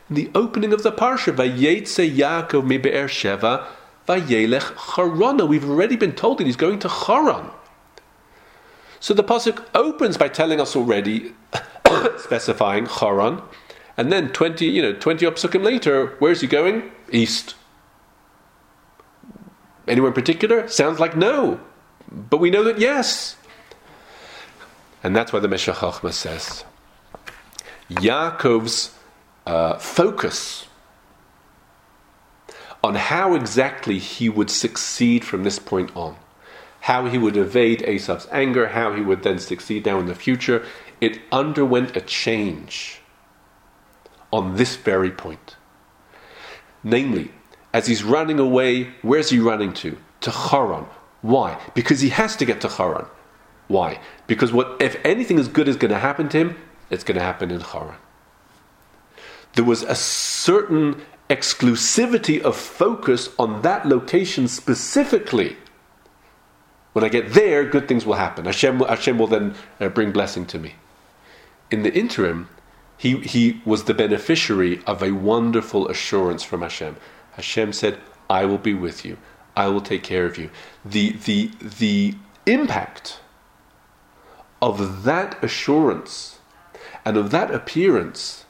In the opening of the Parsha, Vayetze Yaakov mi Sheva, Vayelech Harana. We've already been told that he's going to Haran. So the pasuk opens by telling us already, [coughs] specifying Haran, and then twenty, you know, twenty psukim later, where's he going? East. Anyone in particular? Sounds like no, but we know that yes. And that's why the Meshech Chochmah says Yaakov's uh, focus on how exactly he would succeed from this point on how he would evade Esav's anger, how he would then succeed now in the future. It underwent a change on this very point. Namely, as he's running away, where's he running to? To Haran. Why? Because he has to get to Haran. Why? Because what if anything as good is going to happen to him, it's going to happen in Haran. There was a certain exclusivity of focus on that location specifically when I get there, good things will happen. Hashem, Hashem will then uh, bring blessing to me. In the interim, he, he was the beneficiary of a wonderful assurance from Hashem. Hashem said, I will be with you. I will take care of you. The, the, the impact of that assurance and of that appearance,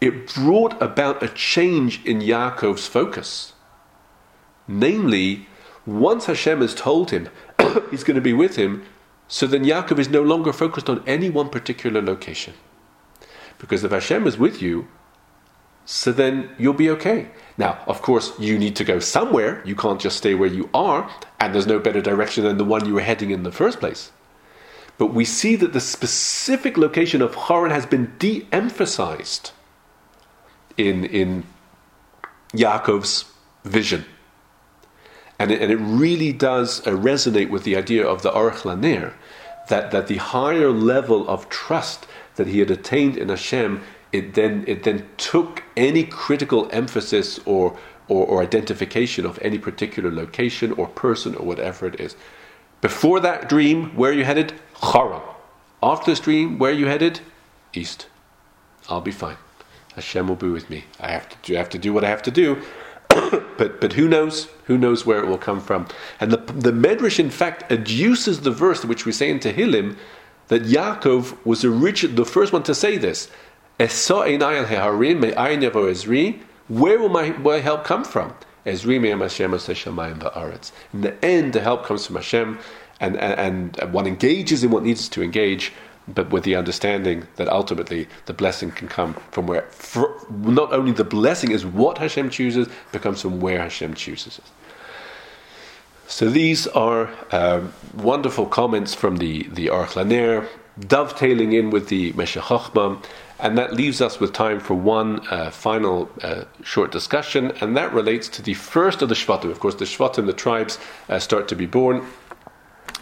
it brought about a change in Yaakov's focus. Namely, once Hashem has told him, [coughs] he's going to be with him, so then Yaakov is no longer focused on any one particular location. Because if Hashem is with you, so then you'll be okay. Now, of course, you need to go somewhere. You can't just stay where you are, and there's no better direction than the one you were heading in the first place. But we see that the specific location of Haran has been de emphasized in, in Yaakov's vision. And it, and it really does uh, resonate with the idea of the Aruch LaNer, that, that the higher level of trust that he had attained in Hashem, it then, it then took any critical emphasis or, or, or identification of any particular location or person or whatever it is. Before that dream, where you headed? Haran. After this dream, where you headed? East. I'll be fine. Hashem will be with me. I have to do, I have to do what I have to do. [coughs] but but who knows? Who knows where it will come from? And the the Medrash, in fact, adduces the verse which we say in Tehillim that Yaakov was the first one to say this. Where will my, my help come from? In the end, the help comes from Hashem, and, and, and one engages in what needs to engage, but with the understanding that ultimately the blessing can come from where. not only the blessing is what Hashem chooses, but comes from where Hashem chooses it. So these are um, wonderful comments from the the Aruch LaNer, dovetailing in with the Meshech and that leaves us with time for one uh, final uh, short discussion, and that relates to the first of the Shvatim. Of course, the Shvatim, the tribes, uh, start to be born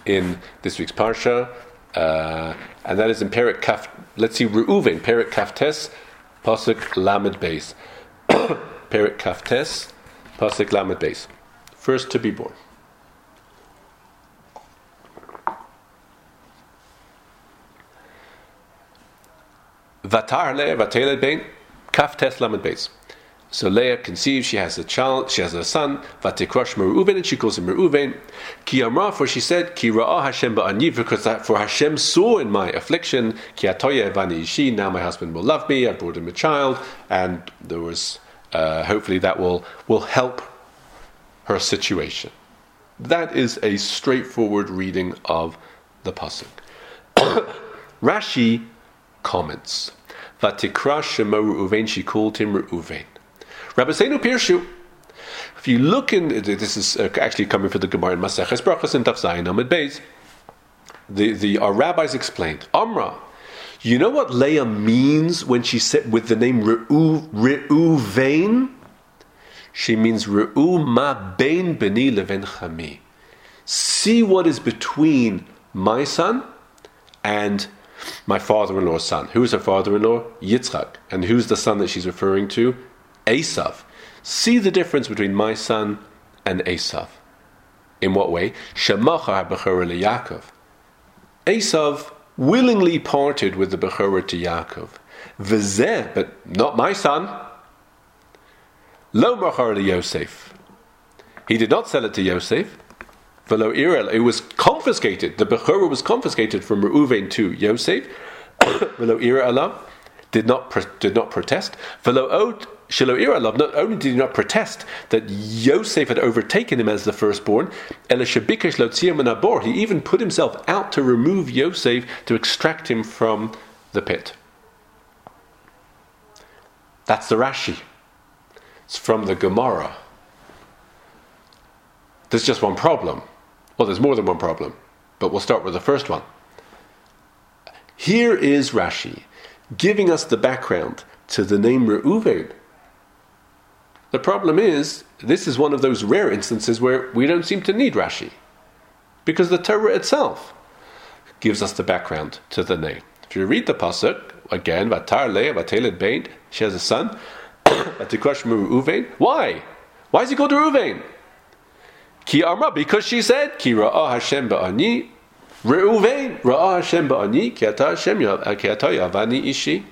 in this week's Parsha, uh, and that is in Perik Kaf. Let's see, Reuven, Perik Kaftes, Pasuk Lamed Beis. [coughs] Perik Kaftes, Pasuk Lamed Beis. First to be born. Vatar Leah Vateled Bein Kaf Tes Lamed Beis. So Leah conceives, she has a child, she has a son, Vatikrosh Meruven, and she calls him Meruven. Ki Amra, for she said, Ki Ra'ah Hashem Ba'ani, because that, for Hashem saw in my affliction, Ki Atoya Vani Ishi, now my husband will love me, I brought him a child, and there was, uh, hopefully that will, will help her situation. That is a straightforward reading of the Pasuk. [coughs] Rashi comments. Vatikra Shema Reuven, she called him Reuven. Rabbi Seinu Pirshu. If you look in, this is uh, actually coming from the Gemara in Maseches Brachas and Taf Zayin Amid Beis. The, the, our rabbis explained, Amra, you know what Leah means when she said with the name Re'u, Reuven? She means Re'u ma bein beni leven chami. See what is between my son and my father-in-law's son. Who is her father-in-law? Yitzchak. And who's the son that she's referring to? Esav. See the difference between my son and Esav. In what way? Shemacha Bechorah Yaakov. Esav willingly parted with the Bechorah to Yaakov. V'zeh, but not my son. Lo Machar Yosef. He did not sell it to Yosef. Velo Irel, it was confiscated. The Bechorah was confiscated from Reuven to Yosef. [coughs] Velo Irel did not did not protest. Velo Od not only did he not protest that Yosef had overtaken him as the firstborn, he even put himself out to remove Yosef to extract him from the pit. That's the Rashi. It's from the Gemara. There's just one problem. Well, there's more than one problem, but we'll start with the first one. Here is Rashi giving us the background to the name Reuven the problem is, this is one of those rare instances where we don't seem to need Rashi. Because the Torah itself gives us the background to the name. If you read the Pasuk, again, Vatar Leah, Vateled Bain, she has a son, [coughs] Vatikrosh Uvein. Why? Why is he called Reuven? Ki Amra, because she said, Ki Ra'ah Hashem Ba'ani, Reuven, Ra'ah Hashem Ba'ani, Ki Ata Hashem Yavani Ishi.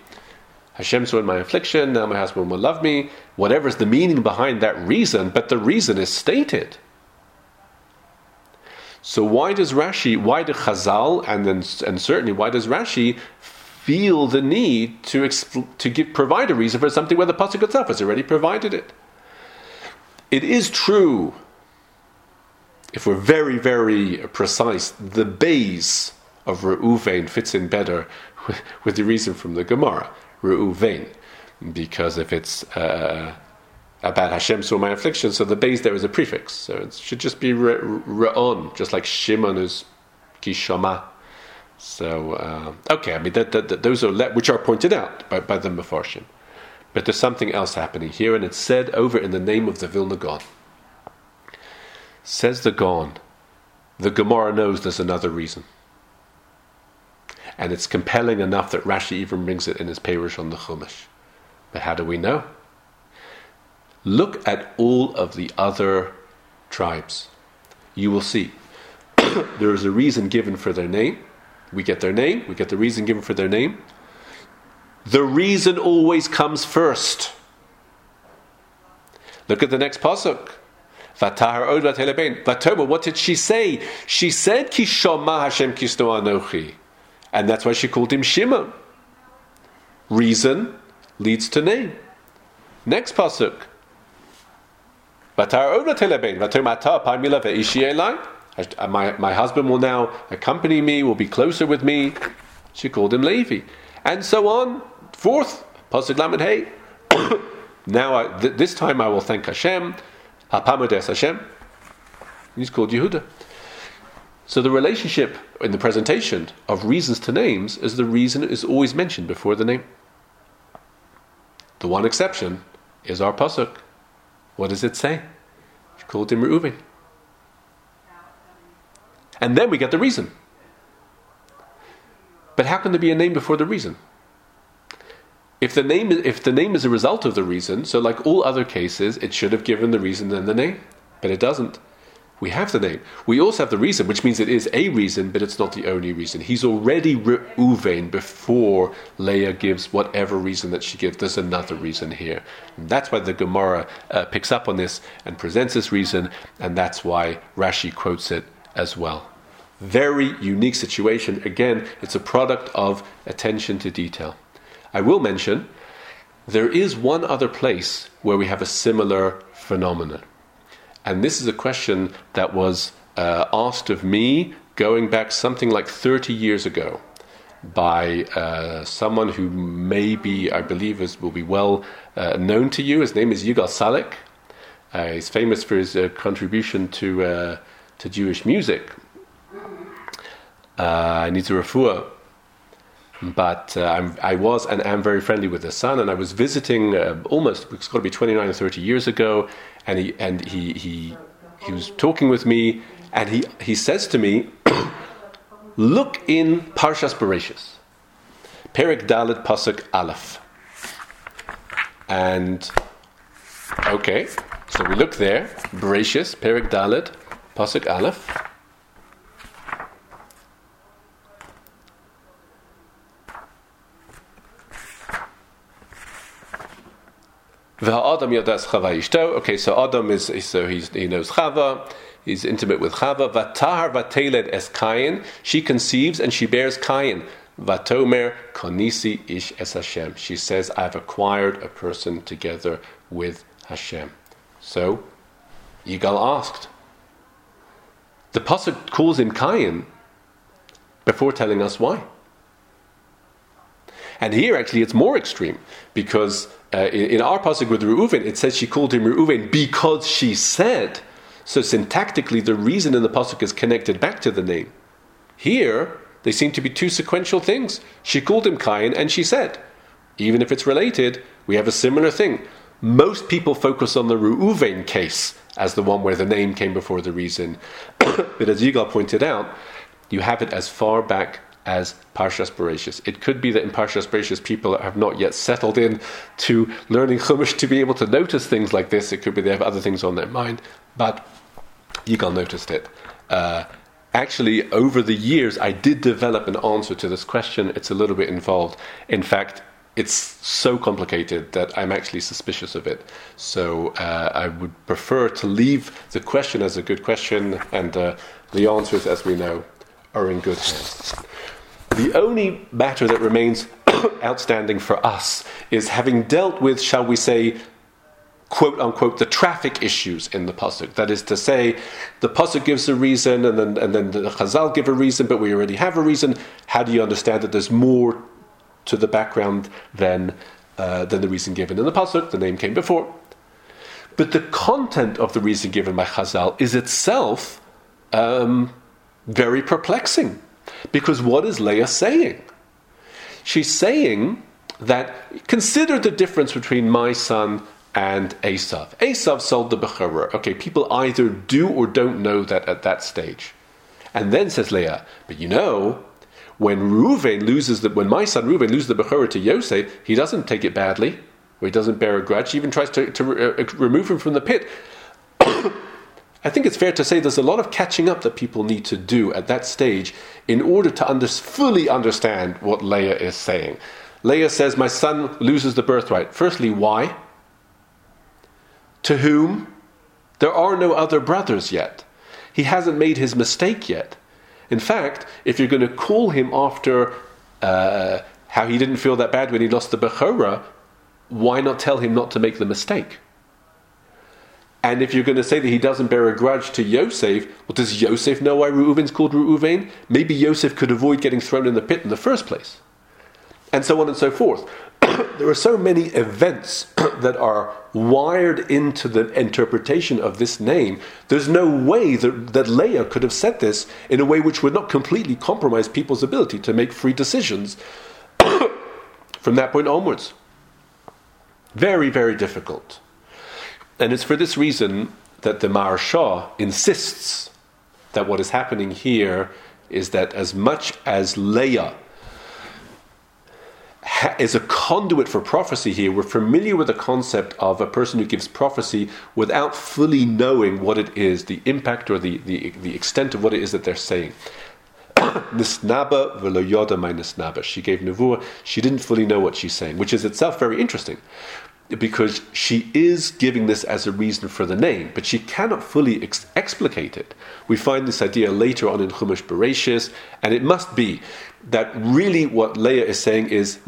Hashem saw in my affliction, now my husband will love me. Whatever is the meaning behind that reason, but the reason is stated. So why does Rashi, why do Chazal, and then and certainly why does Rashi feel the need to expl- to give provide a reason for something where the pasuk itself has already provided it? It is true, if we're very very precise, the base of Reuven fits in better with, [laughs] with the reason from the Gemara, Reuven, because if it's uh, about Hashem saw my affliction, so the base there is a prefix, so it should just be Re'on, just like Shimon is Kishama. So uh, okay, I mean that, that, that, those are le- which are pointed out by, by the Mefarshim. But there's something else happening here, and it's said over in the name of the Vilna Gaon. Says the Gaon, the Gemara knows there's another reason. And it's compelling enough that Rashi even brings it in his Perush on the Chumash. But how do we know? Look at all of the other tribes. You will see [coughs] there is a reason given for their name. We get their name, we get the reason given for their name. The reason always comes first. Look at the next pasuk. What did she say? She said, Kishoma Hashem Kisto Anochi. And that's why she called him Shimon. Reason leads to name. Next pasuk. Uh, my, my husband will now accompany me, will be closer with me. She called him Levi. And so on. Fourth, Pasuk Lamed Hey. [coughs] now, I, th- this time I will thank Hashem. Hapamodes Hashem. He's called Yehuda. So the relationship in the presentation of reasons to names is the reason is always mentioned before the name. The one exception is our pasuk. What does it say? And then we get the reason. But how can there be a name before the reason? If the name if the name is a result of the reason, so like all other cases, it should have given the reason and the name, but it doesn't. We have the name. We also have the reason, which means it is a reason, but it's not the only reason. He's already Reuven before Leah gives whatever reason that she gives. There's another reason here. And that's why the Gemara uh, picks up on this and presents this reason, and that's why Rashi quotes it as well. Very unique situation. Again, it's a product of attention to detail. I will mention there is one other place where we have a similar phenomenon. And this is a question that was uh, asked of me going back something like 30 years ago by uh, someone who maybe, I believe, is, will be well uh, known to you. His name is Yigal Salik. Uh, he's famous for his uh, contribution to, uh, to Jewish music. I need to refer but uh, i was and am very friendly with his son, and I was visiting uh, almost it's got to be 29 or 30 years ago, and he and he he he was talking with me, and he he says to me, [coughs] "Look in Parshas Bereshis, Perik Dalet Pasuk Aleph," and okay, so we look there, Bereshis, Perik Dalet Pasuk Aleph. Okay, so Adam is so he knows Chava. He's intimate with Chava. Vatahar vateled es Kain. She conceives and she bears Kain. Vatomer konisi ish es Hashem. She says, "I've acquired a person together with Hashem." So, Yigal asked. The pasuk calls him Kain before telling us why. And here, actually, it's more extreme because uh, in, in, our pasuk with Reuven, it says she called him Reuven because she said. So syntactically, the reason in the pasuk is connected back to the name. Here, they seem to be two sequential things. She called him Cain, and she said. Even if it's related, we have a similar thing. Most people focus on the Reuven case as the one where the name came before the reason. [coughs] but as Yigal pointed out, you have it as far back as Parshas Bereshis. It could be that in Parshas Bereshis people have not yet settled in to learning Chumash to be able to notice things like this. It could be they have other things on their mind, but Yigal noticed it. Uh, actually, over the years, I did develop an answer to this question. It's a little bit involved. In fact, it's so complicated that I'm actually suspicious of it. So uh, I would prefer to leave the question as a good question, and uh, the answers, as we know, are in good hands. The only matter that remains [coughs] outstanding for us is having dealt with, shall we say, quote unquote the traffic issues in the pasuk. That is to say, the pasuk gives a reason, and then and then the Chazal give a reason, but we already have a reason. How do you understand that there's more to the background than uh, than the reason given in the pasuk? The name came before, but the content of the reason given by Chazal is itself um, very perplexing, because what is Leah saying? She's saying that consider the difference between my son and Esav. Esav sold the Bechorah. Okay, people either do or don't know that at that stage. And then says Leah, but you know, when Reuven loses the, when my son Reuven loses the Bechorah to Yosef, he doesn't take it badly, or he doesn't bear a grudge. He even tries to, to uh, remove him from the pit. [coughs] I think it's fair to say there's a lot of catching up that people need to do at that stage in order to under, fully understand what Leah is saying. Leah says, My son loses the birthright. Firstly, why? To whom? There are no other brothers yet. He hasn't made his mistake yet. In fact, if you're going to call him after uh, how he didn't feel that bad when he lost the Bechorah, why not tell him not to make the mistake? And if you're going to say that he doesn't bear a grudge to Yosef, well, does Yosef know why Reuven's called Reuven? Maybe Yosef could avoid getting thrown in the pit in the first place and so on and so forth. [coughs] there are so many events [coughs] that are wired into the interpretation of this name. There's no way that, that Leah could have said this in a way which would not completely compromise people's ability to make free decisions [coughs] from that point onwards. Very, very difficult. And it's for this reason that the Maharsha insists that what is happening here is that as much as Leah is a conduit for prophecy here. We're familiar with the concept of a person who gives prophecy without fully knowing what it is, the impact or the, the, the extent of what it is that they're saying. [coughs] Nisnaba veloyoda my nisnaba. She gave nevuah. She didn't fully know what she's saying, which is itself very interesting because she is giving this as a reason for the name, but she cannot fully ex- explicate it. We find this idea later on in Chumash Bereshis, and it must be that really what Leah is saying is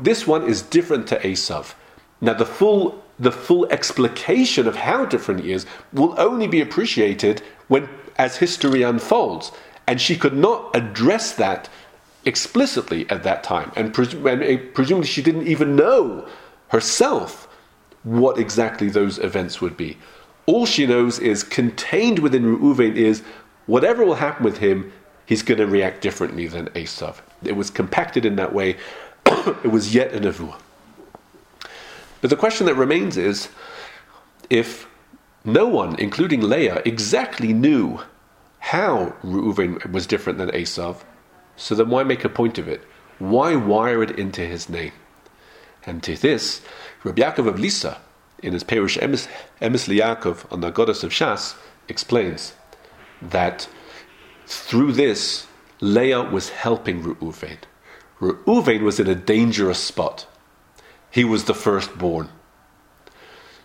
this one is different to Esav. Now, the full the full explication of how different he is will only be appreciated when as history unfolds, and she could not address that explicitly at that time, and, pres- and presumably she didn't even know herself what exactly those events would be. All she knows is contained within Reuven is whatever will happen with him, he's going to react differently than Esav. It was compacted in that way. [coughs] it was yet a nevuah. But the question that remains is if no one, including Leah, exactly knew how Reuven was different than Esav, so then why make a point of it? Why wire it into his name? And to this, Rabbi Yaakov of Lisa, in his Perush Emes, Emes on the Aggados of Shas, explains that through this, Leah was helping Reuven. Reuven was in a dangerous spot. He was the firstborn.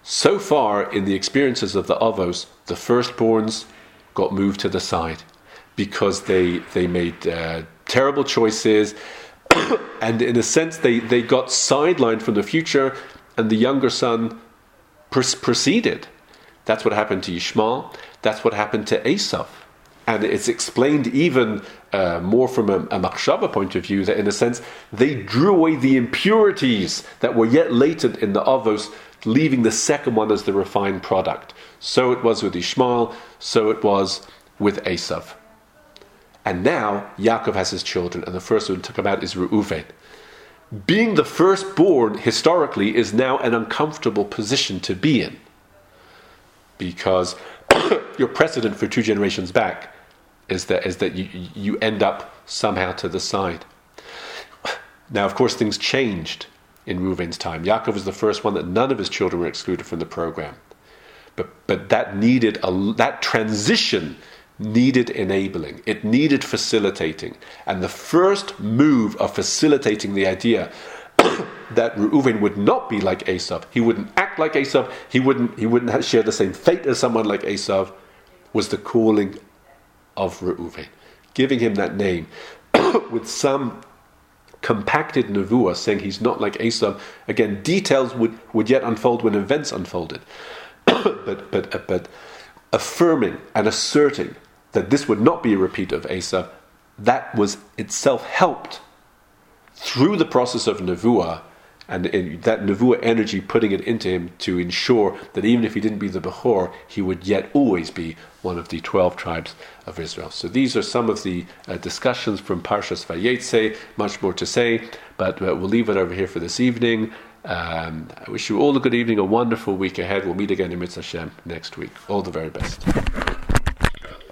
So far, in the experiences of the Avos, the firstborns got moved to the side because they, they made uh, terrible choices, [coughs] and in a sense, they, they got sidelined from the future, and the younger son pr- proceeded. That's what happened to Yishmael. That's what happened to Esav. And it's explained even uh, more from a, a Machshava point of view that, in a sense, they drew away the impurities that were yet latent in the Avos, leaving the second one as the refined product. So it was with Ishmael, so it was with Esav. And now Yaakov has his children, and the first one to come out is Reuven. Being the firstborn historically is now an uncomfortable position to be in because [coughs] your precedent for two generations back is that is that you you end up somehow to the side. Now, of course, things changed in Reuven's time. Yaakov was the first one that none of his children were excluded from the program, but but that needed a, that transition needed enabling. It needed facilitating, and the first move of facilitating the idea. [coughs] that Reuven would not be like Esav. He wouldn't act like Esav. He wouldn't. He wouldn't share the same fate as someone like Esav. Was the calling of Reuven, giving him that name [coughs] with some compacted Nevuah, saying he's not like Esav. Again, details would, would yet unfold when events unfolded. [coughs] but, but, but affirming and asserting that this would not be a repeat of Esav, that was itself helped through the process of Nevuah and that Nevuah energy putting it into him to ensure that even if he didn't be the Bechor, he would yet always be one of the 12 tribes of Israel. So these are some of the uh, discussions from Parshas Vayetze, much more to say, but uh, we'll leave it over here for this evening. Um, I wish you all a good evening, a wonderful week ahead. We'll meet again in Mitzvah Hashem next week. All the very best.